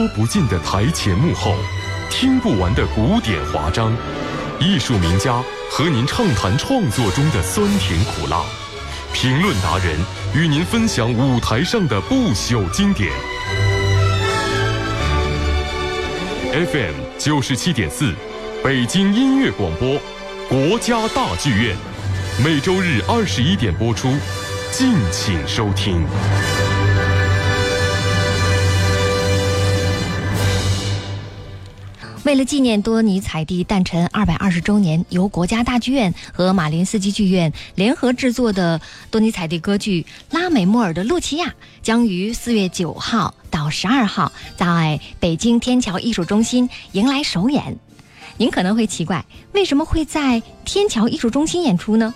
说不尽的台前幕后，听不完的古典华章，艺术名家和您畅谈创作中的酸甜苦辣，评论达人与您分享舞台上的不朽经典。FM 九十七点四，北京音乐广播，国家大剧院，每周日二十一点播出，敬请收听。为了纪念多尼采蒂诞辰二百二十周年，由国家大剧院和马林斯基剧院联合制作的多尼采蒂歌剧《拉美莫尔的露琪亚》将于四月九号到十二号在北京天桥艺术中心迎来首演。您可能会奇怪，为什么会在天桥艺术中心演出呢？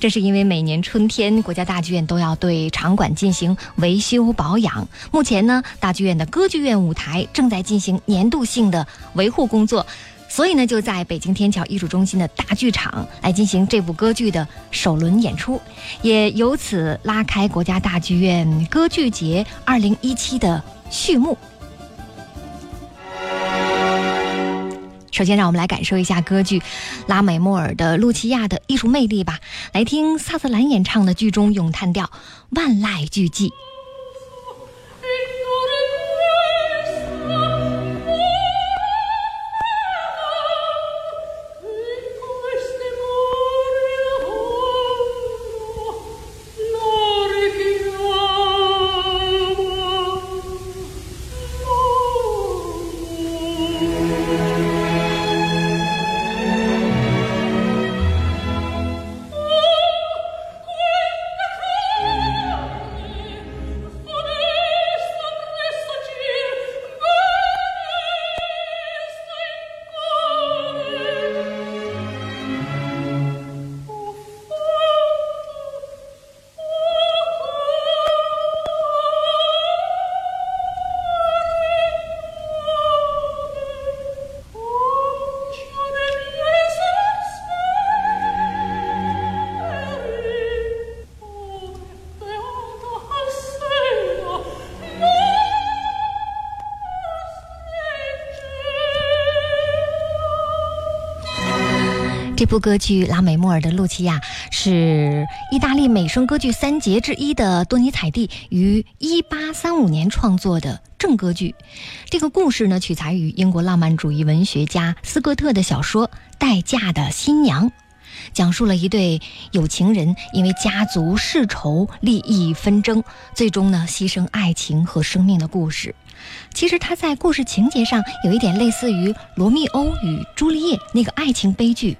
这是因为每年春天，国家大剧院都要对场馆进行维修保养。目前呢，大剧院的歌剧院舞台正在进行年度性的维护工作，所以呢，就在北京天桥艺术中心的大剧场来进行这部歌剧的首轮演出，也由此拉开国家大剧院歌剧节二零一七的序幕。首先，让我们来感受一下歌剧《拉美莫尔的露琪亚》的艺术魅力吧。来听萨瑟兰演唱的剧中咏叹调《万籁俱寂》。这部歌剧《拉美莫尔的露琪亚》是意大利美声歌剧三杰之一的多尼采蒂于1835年创作的正歌剧。这个故事呢，取材于英国浪漫主义文学家斯科特的小说《待嫁的新娘》，讲述了一对有情人因为家族世仇、利益纷争，最终呢牺牲爱情和生命的故事。其实，它在故事情节上有一点类似于《罗密欧与朱丽叶》那个爱情悲剧。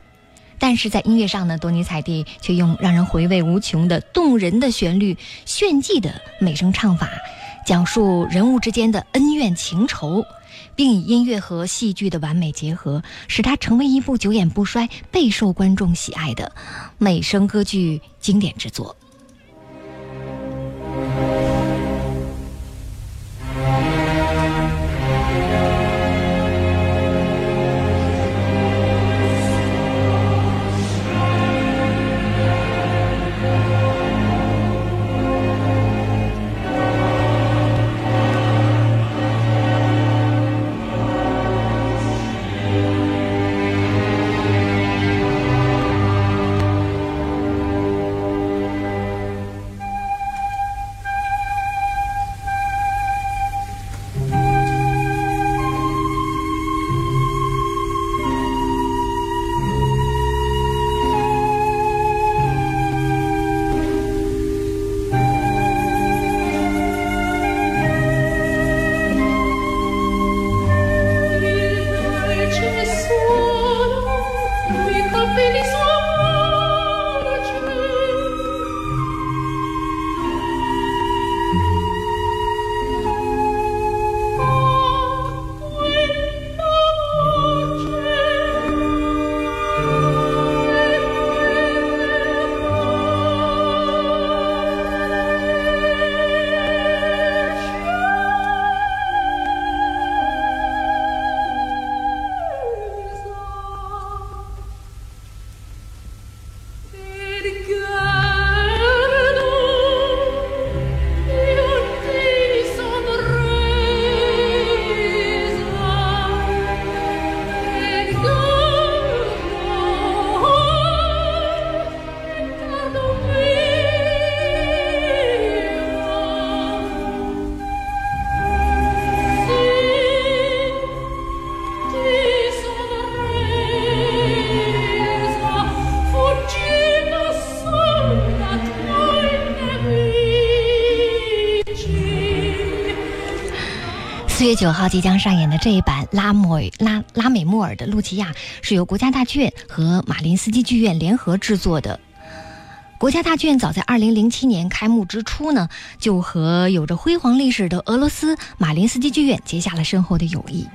但是在音乐上呢，多尼采蒂却用让人回味无穷的动人的旋律、炫技的美声唱法，讲述人物之间的恩怨情仇，并以音乐和戏剧的完美结合，使它成为一部久演不衰、备受观众喜爱的美声歌剧经典之作。九号即将上演的这一版拉莫拉拉美莫尔的《露琪亚》是由国家大剧院和马林斯基剧院联合制作的。国家大剧院早在二零零七年开幕之初呢，就和有着辉煌历史的俄罗斯马林斯基剧院结下了深厚的友谊。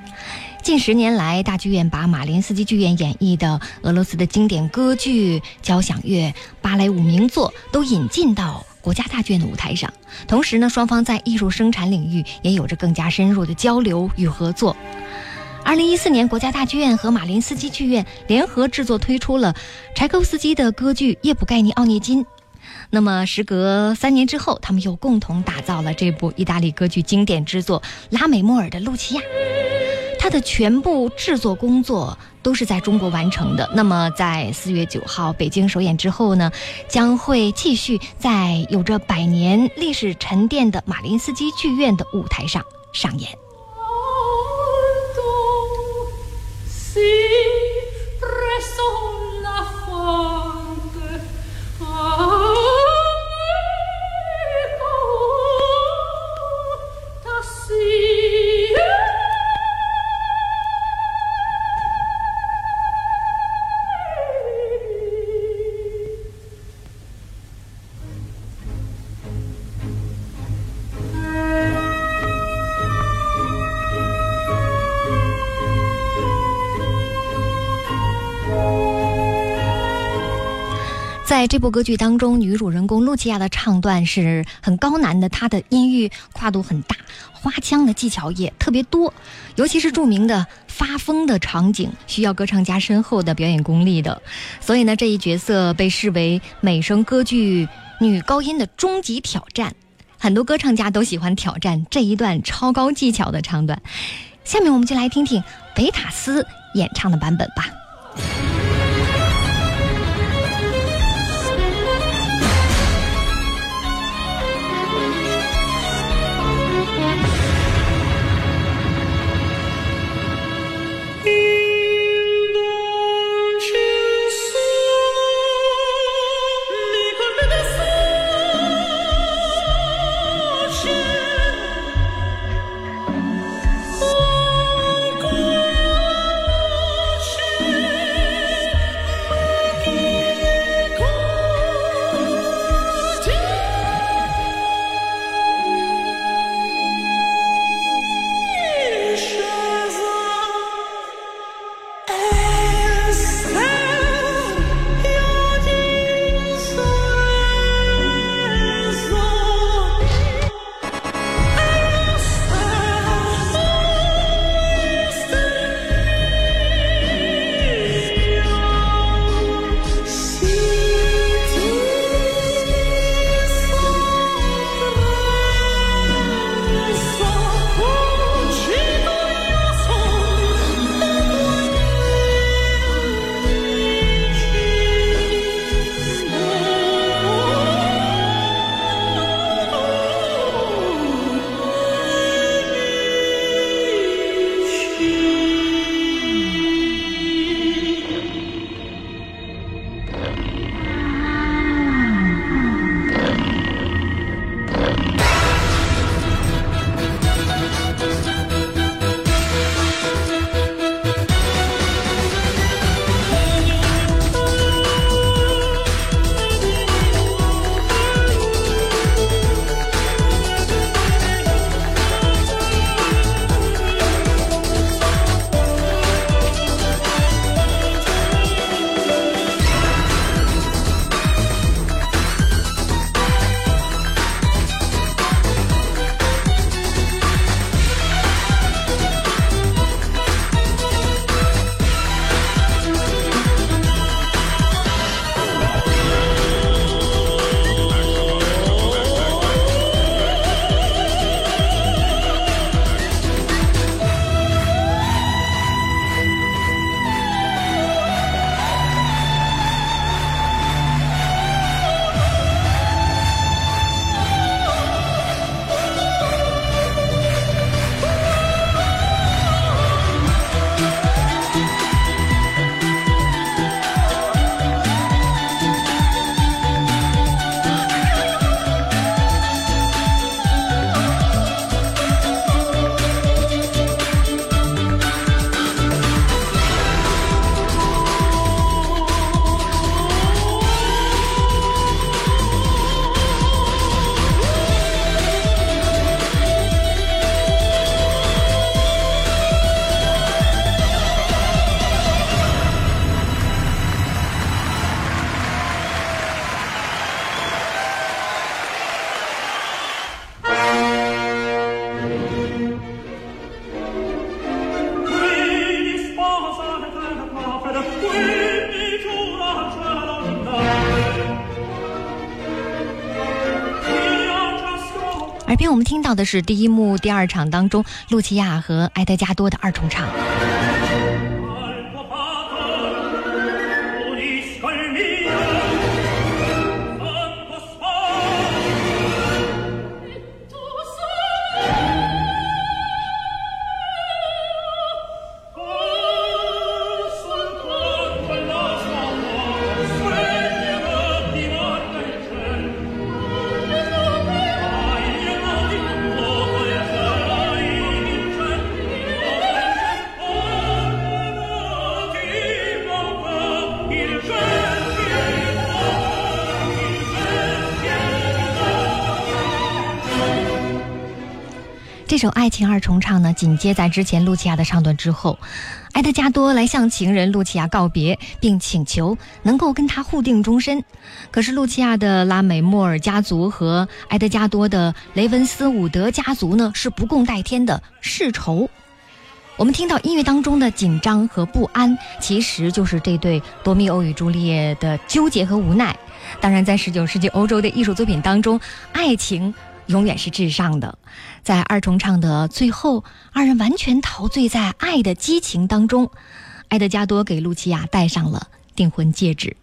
近十年来，大剧院把马林斯基剧院演绎的俄罗斯的经典歌剧、交响乐、芭蕾舞名作都引进到国家大剧院的舞台上。同时呢，双方在艺术生产领域也有着更加深入的交流与合作。二零一四年，国家大剧院和马林斯基剧院联合制作推出了柴可夫斯基的歌剧《叶普盖尼奥涅金》。那么，时隔三年之后，他们又共同打造了这部意大利歌剧经典之作《拉美莫尔的露琪亚》。它的全部制作工作都是在中国完成的。那么，在四月九号北京首演之后呢，将会继续在有着百年历史沉淀的马林斯基剧院的舞台上上演。在这部歌剧当中，女主人公露琪亚的唱段是很高难的，她的音域跨度很大，花腔的技巧也特别多，尤其是著名的发疯的场景，需要歌唱家深厚的表演功力的。所以呢，这一角色被视为美声歌剧女高音的终极挑战，很多歌唱家都喜欢挑战这一段超高技巧的唱段。下面我们就来听听维塔斯演唱的版本吧。的是第一幕第二场当中，露琪亚和埃德加多的二重唱。首爱情二重唱呢，紧接在之前露琪亚的唱段之后，埃德加多来向情人露琪亚告别，并请求能够跟他互定终身。可是露琪亚的拉美莫尔家族和埃德加多的雷文斯伍德家族呢，是不共戴天的世仇。我们听到音乐当中的紧张和不安，其实就是这对多米欧与朱丽叶的纠结和无奈。当然，在十九世纪欧洲的艺术作品当中，爱情。永远是至上的，在二重唱的最后，二人完全陶醉在爱的激情当中。埃德加多给露琪亚戴上了订婚戒指。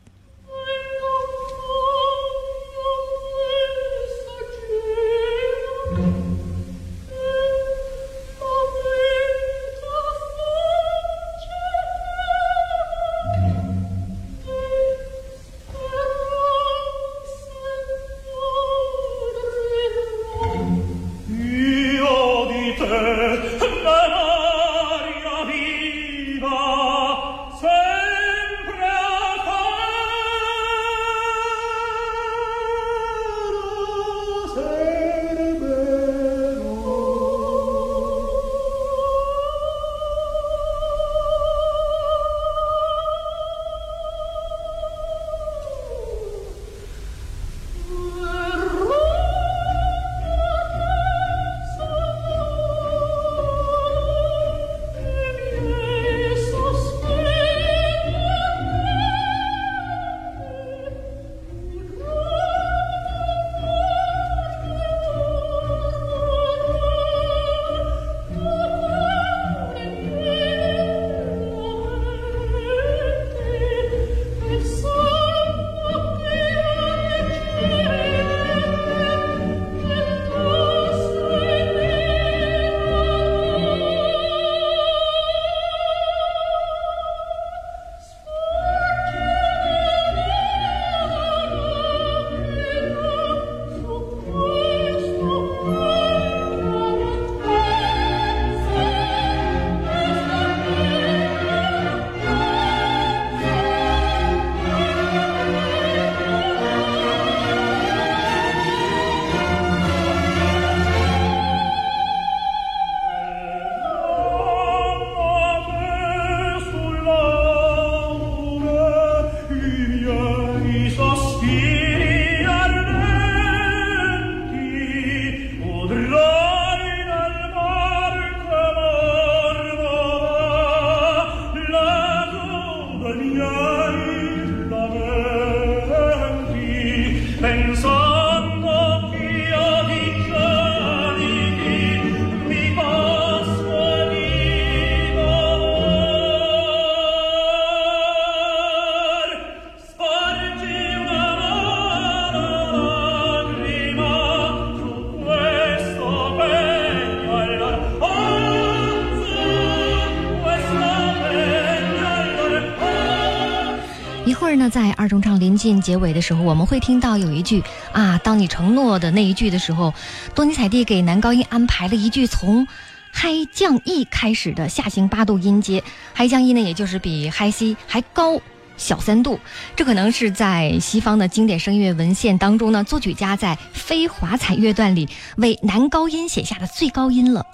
在二重唱临近结尾的时候，我们会听到有一句啊，当你承诺的那一句的时候，多尼采蒂给男高音安排了一句从嗨降 E 开始的下行八度音阶，嗨降 E 呢，也就是比嗨 C 还高小三度，这可能是在西方的经典声乐文献当中呢，作曲家在非华彩乐段里为男高音写下的最高音了。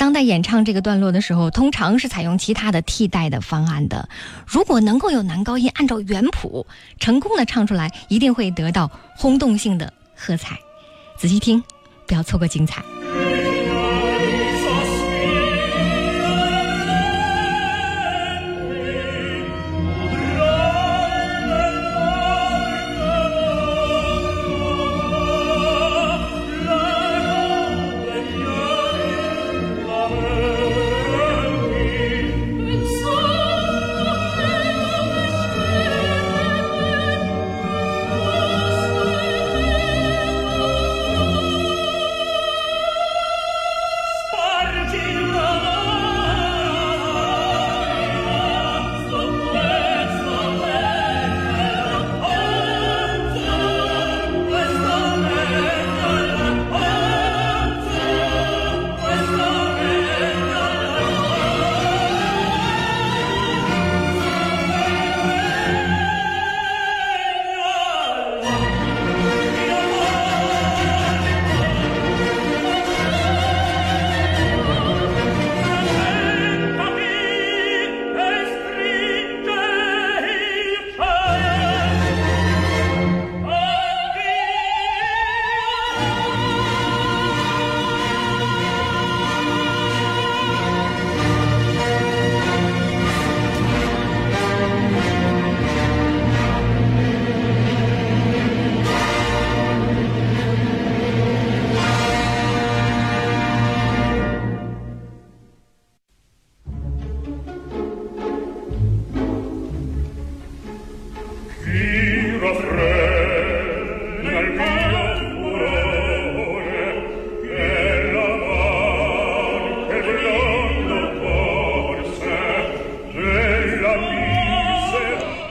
当代演唱这个段落的时候，通常是采用其他的替代的方案的。如果能够有男高音按照原谱成功的唱出来，一定会得到轰动性的喝彩。仔细听，不要错过精彩。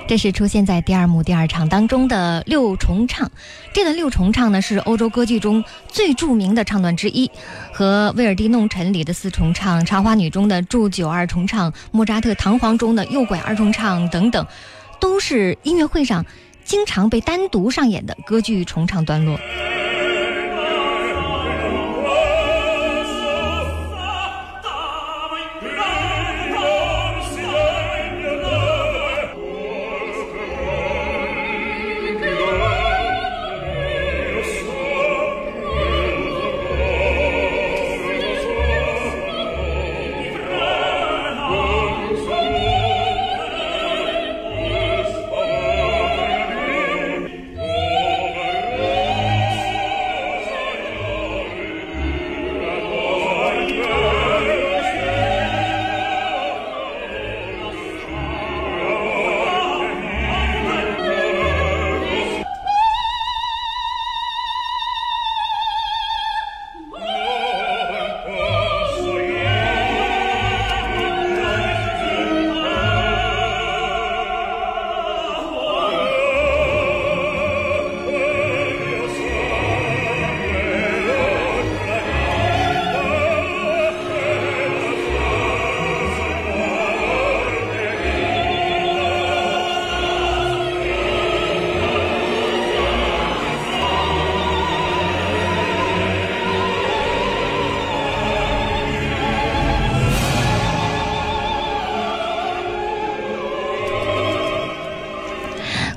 这是出现在第二幕第二场当中的六重唱。这段六重唱呢，是欧洲歌剧中最著名的唱段之一，和威尔第《弄臣》里的四重唱、《茶花女》中的祝酒二重唱、莫扎特《唐皇》中的诱拐二重唱等等，都是音乐会上经常被单独上演的歌剧重唱段落。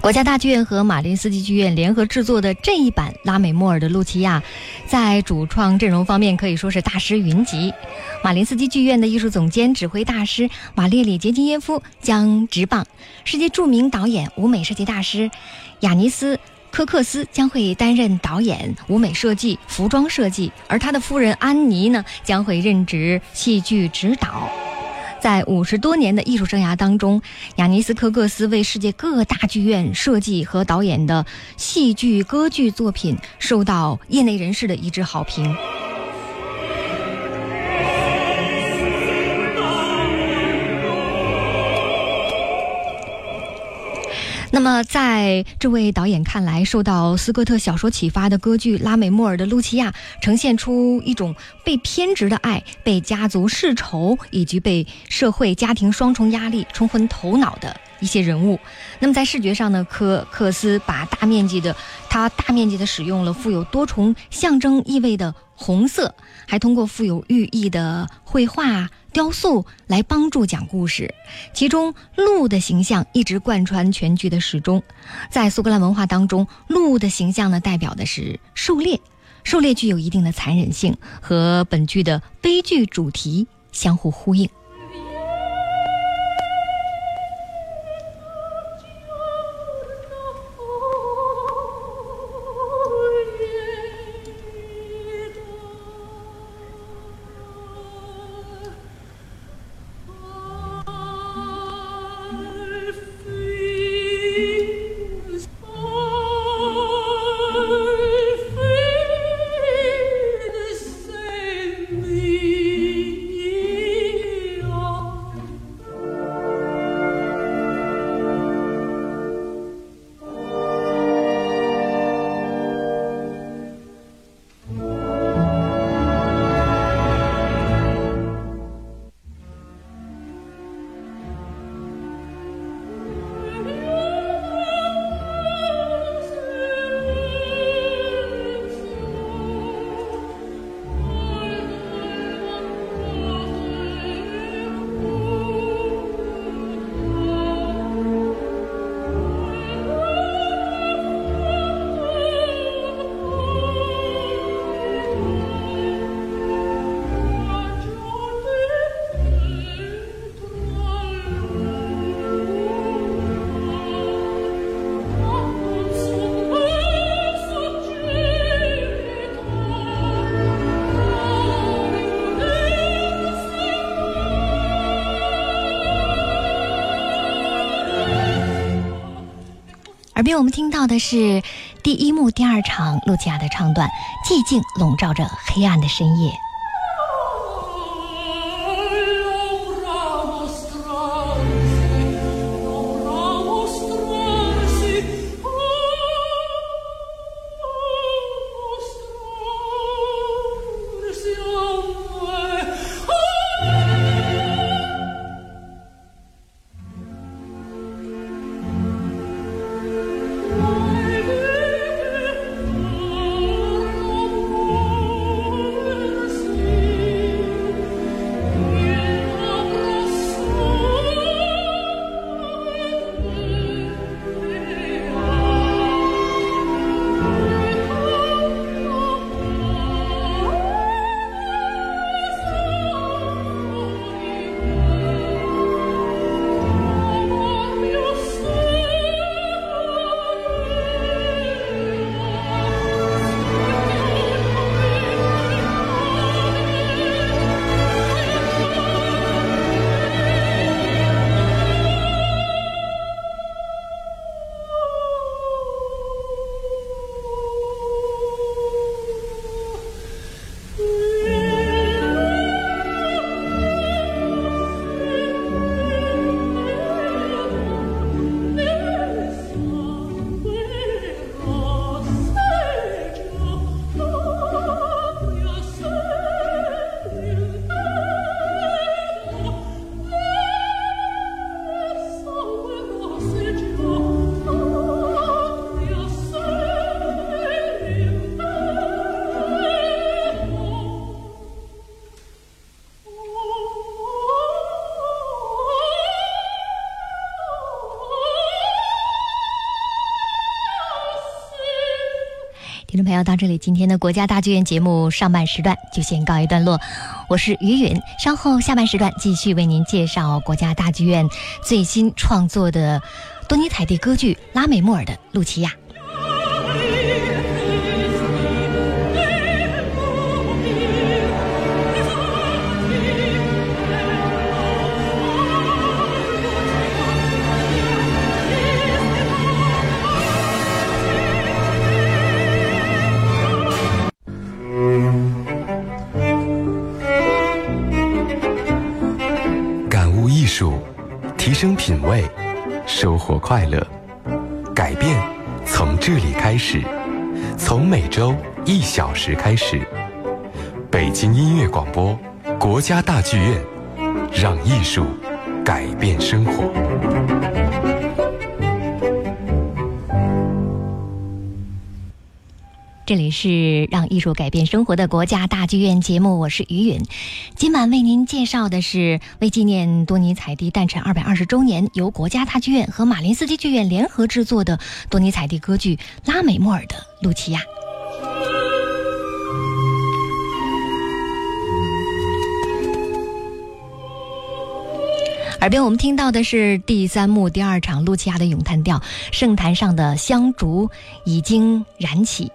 国家大剧院和马林斯基剧院联合制作的这一版拉美莫尔的《露琪亚》，在主创阵容方面可以说是大师云集。马林斯基剧院的艺术总监、指挥大师瓦列里·杰金耶夫将执棒，世界著名导演、舞美设计大师雅尼斯·科克斯将会担任导演、舞美设计、服装设计，而他的夫人安妮呢，将会任职戏剧指导。在五十多年的艺术生涯当中，雅尼斯·科克斯为世界各大剧院设计和导演的戏剧、歌剧作品受到业内人士的一致好评。那么，在这位导演看来，受到斯科特小说启发的歌剧《拉美莫尔的露琪亚》，呈现出一种被偏执的爱、被家族世仇以及被社会家庭双重压力冲昏头脑的一些人物。那么，在视觉上呢，科克斯把大面积的他大面积的使用了富有多重象征意味的红色，还通过富有寓意的绘画。雕塑来帮助讲故事，其中鹿的形象一直贯穿全剧的始终。在苏格兰文化当中，鹿的形象呢代表的是狩猎，狩猎具有一定的残忍性，和本剧的悲剧主题相互呼应。耳边我们听到的是第一幕第二场露琪亚的唱段，寂静笼罩着黑暗的深夜。朋友，到这里，今天的国家大剧院节目上半时段就先告一段落。我是于允，稍后下半时段继续为您介绍国家大剧院最新创作的多尼采蒂歌剧《拉美莫尔》的露琪亚。品味，收获快乐，改变从这里开始，从每周一小时开始。北京音乐广播，国家大剧院，让艺术改变生活。这里是让艺术改变生活的国家大剧院节目，我是于允。今晚为您介绍的是为纪念多尼采蒂诞辰二百二十周年，由国家大剧院和马林斯基剧院联合制作的多尼采蒂歌剧《拉美莫尔》的露琪亚。耳边我们听到的是第三幕第二场露琪亚的咏叹调，圣坛上的香烛已经燃起。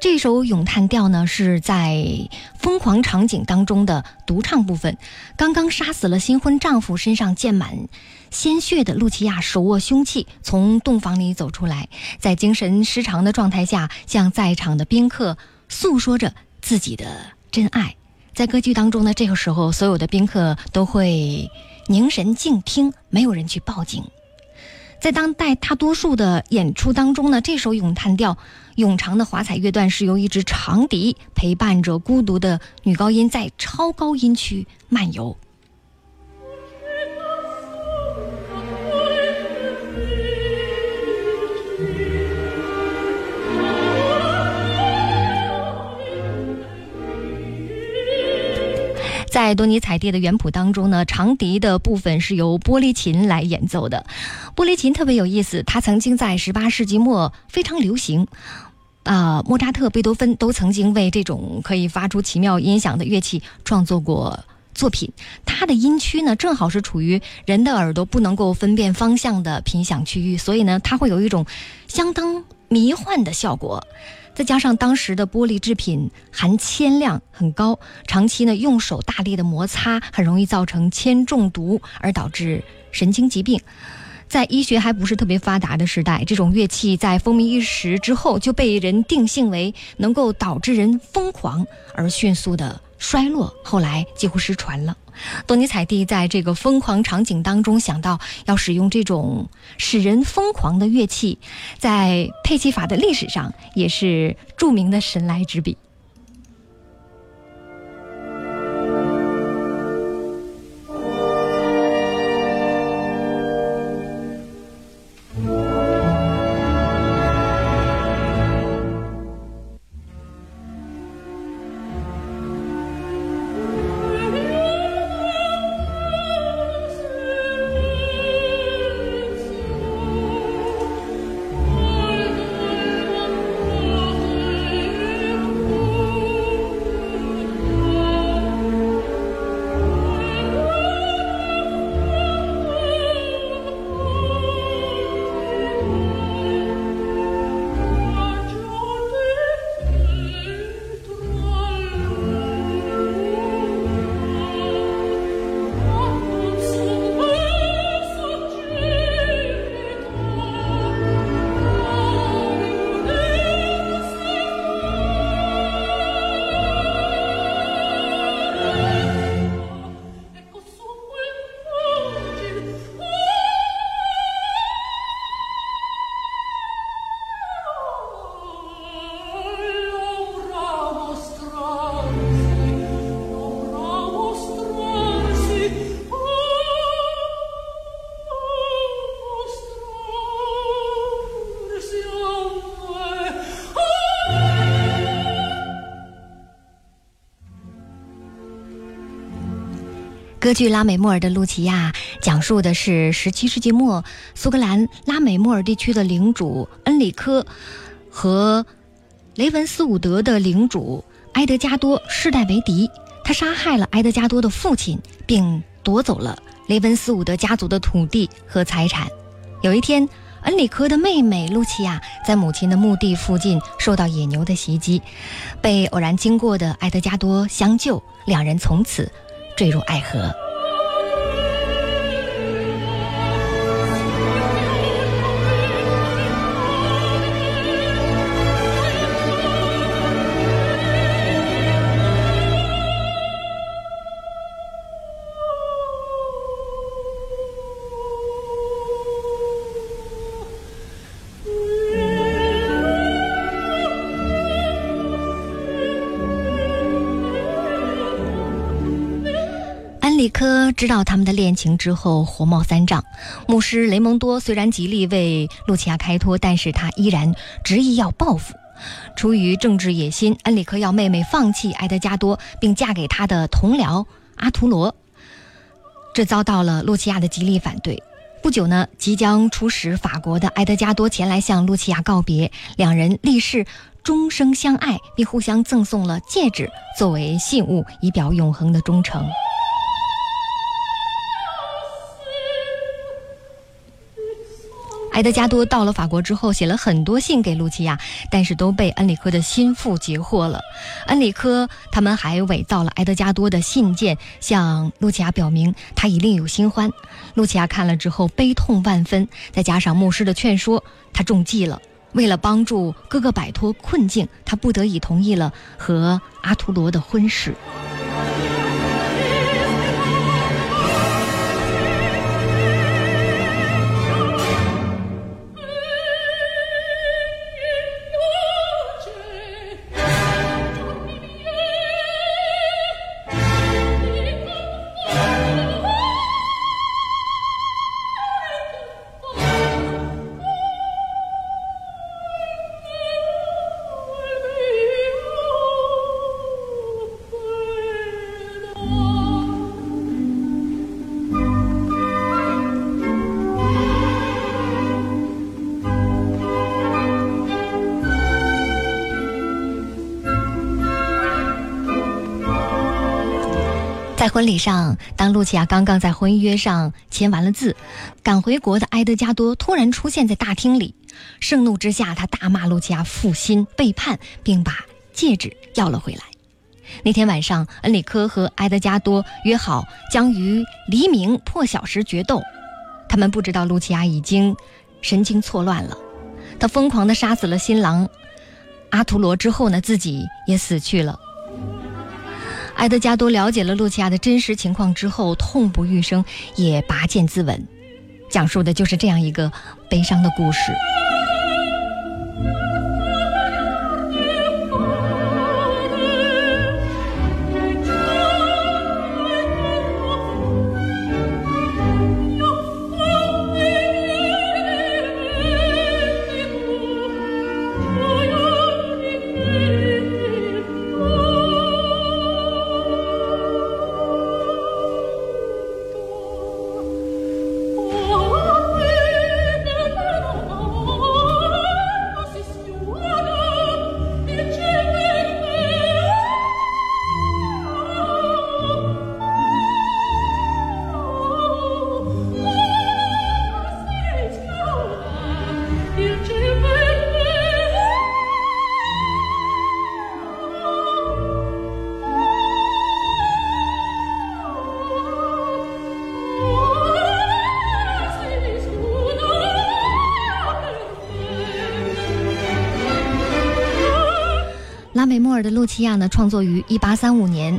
这首咏叹调呢，是在疯狂场景当中的独唱部分。刚刚杀死了新婚丈夫、身上溅满鲜血的露琪亚，手握凶器从洞房里走出来，在精神失常的状态下，向在场的宾客诉说着自己的真爱。在歌剧当中呢，这个时候所有的宾客都会凝神静听，没有人去报警。在当代大多数的演出当中呢，这首咏叹调永长的华彩乐段是由一支长笛陪伴着孤独的女高音在超高音区漫游。在多尼采蒂的原谱当中呢，长笛的部分是由玻璃琴来演奏的。玻璃琴特别有意思，它曾经在十八世纪末非常流行，啊，莫扎特、贝多芬都曾经为这种可以发出奇妙音响的乐器创作过作品。它的音区呢，正好是处于人的耳朵不能够分辨方向的频响区域，所以呢，它会有一种相当迷幻的效果。再加上当时的玻璃制品含铅量很高，长期呢用手大力的摩擦，很容易造成铅中毒，而导致神经疾病。在医学还不是特别发达的时代，这种乐器在风靡一时之后，就被人定性为能够导致人疯狂而迅速的衰落，后来几乎失传了。多尼采蒂在这个疯狂场景当中想到要使用这种使人疯狂的乐器，在配器法的历史上也是著名的神来之笔。歌剧《拉美莫尔》的露琪亚讲述的是17世纪末苏格兰拉美莫尔地区的领主恩里科和雷文斯伍德的领主埃德加多世代为敌，他杀害了埃德加多的父亲，并夺走了雷文斯伍德家族的土地和财产。有一天，恩里科的妹妹露琪亚在母亲的墓地附近受到野牛的袭击，被偶然经过的埃德加多相救，两人从此坠入爱河。恩里科知道他们的恋情之后，火冒三丈。牧师雷蒙多虽然极力为露琪亚开脱，但是他依然执意要报复。出于政治野心，恩里科要妹妹放弃埃德加多，并嫁给他的同僚阿图罗。这遭到了露琪亚的极力反对。不久呢，即将出使法国的埃德加多前来向露琪亚告别，两人立誓终生相爱，并互相赠送了戒指作为信物，以表永恒的忠诚。埃德加多到了法国之后，写了很多信给露琪亚，但是都被恩里科的心腹截获了。恩里科他们还伪造了埃德加多的信件，向露琪亚表明他已另有新欢。露琪亚看了之后悲痛万分，再加上牧师的劝说，他中计了。为了帮助哥哥摆脱困境，他不得已同意了和阿图罗的婚事。婚礼上，当露琪亚刚刚在婚约上签完了字，赶回国的埃德加多突然出现在大厅里。盛怒之下，他大骂露琪亚负心背叛，并把戒指要了回来。那天晚上，恩里科和埃德加多约好将于黎明破晓时决斗。他们不知道露琪亚已经神经错乱了，他疯狂地杀死了新郎阿图罗之后呢，自己也死去了。埃德加多了解了露琪亚的真实情况之后，痛不欲生，也拔剑自刎。讲述的就是这样一个悲伤的故事。美莫尔的《露琪亚》呢，创作于一八三五年，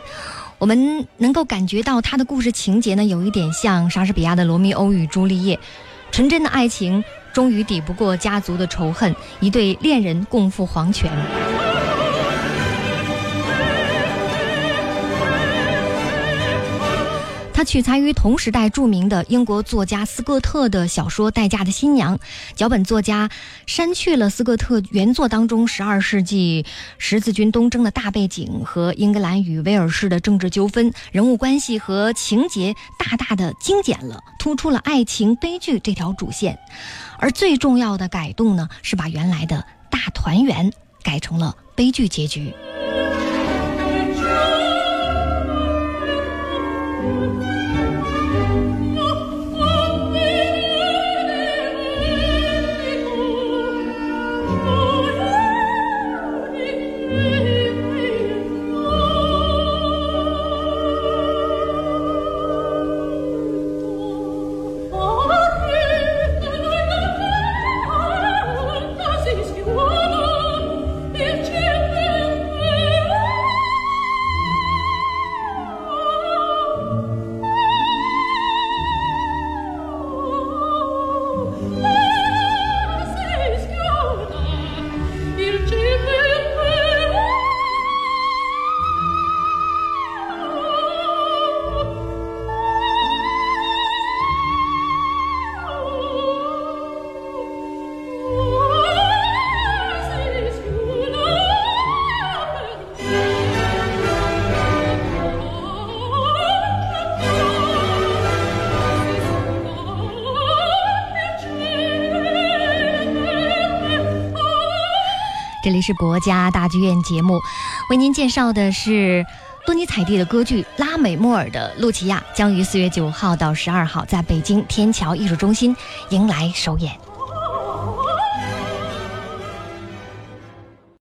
我们能够感觉到他的故事情节呢，有一点像莎士比亚的《罗密欧与朱丽叶》，纯真的爱情终于抵不过家族的仇恨，一对恋人共赴黄泉。他取材于同时代著名的英国作家斯科特的小说《代嫁的新娘》，脚本作家删去了斯科特原作当中十二世纪十字军东征的大背景和英格兰与威尔士的政治纠纷，人物关系和情节大大的精简了，突出了爱情悲剧这条主线。而最重要的改动呢，是把原来的大团圆改成了悲剧结局。是国家大剧院节目，为您介绍的是多尼采蒂的歌剧《拉美莫尔的露琪亚》，将于四月九号到十二号在北京天桥艺术中心迎来首演。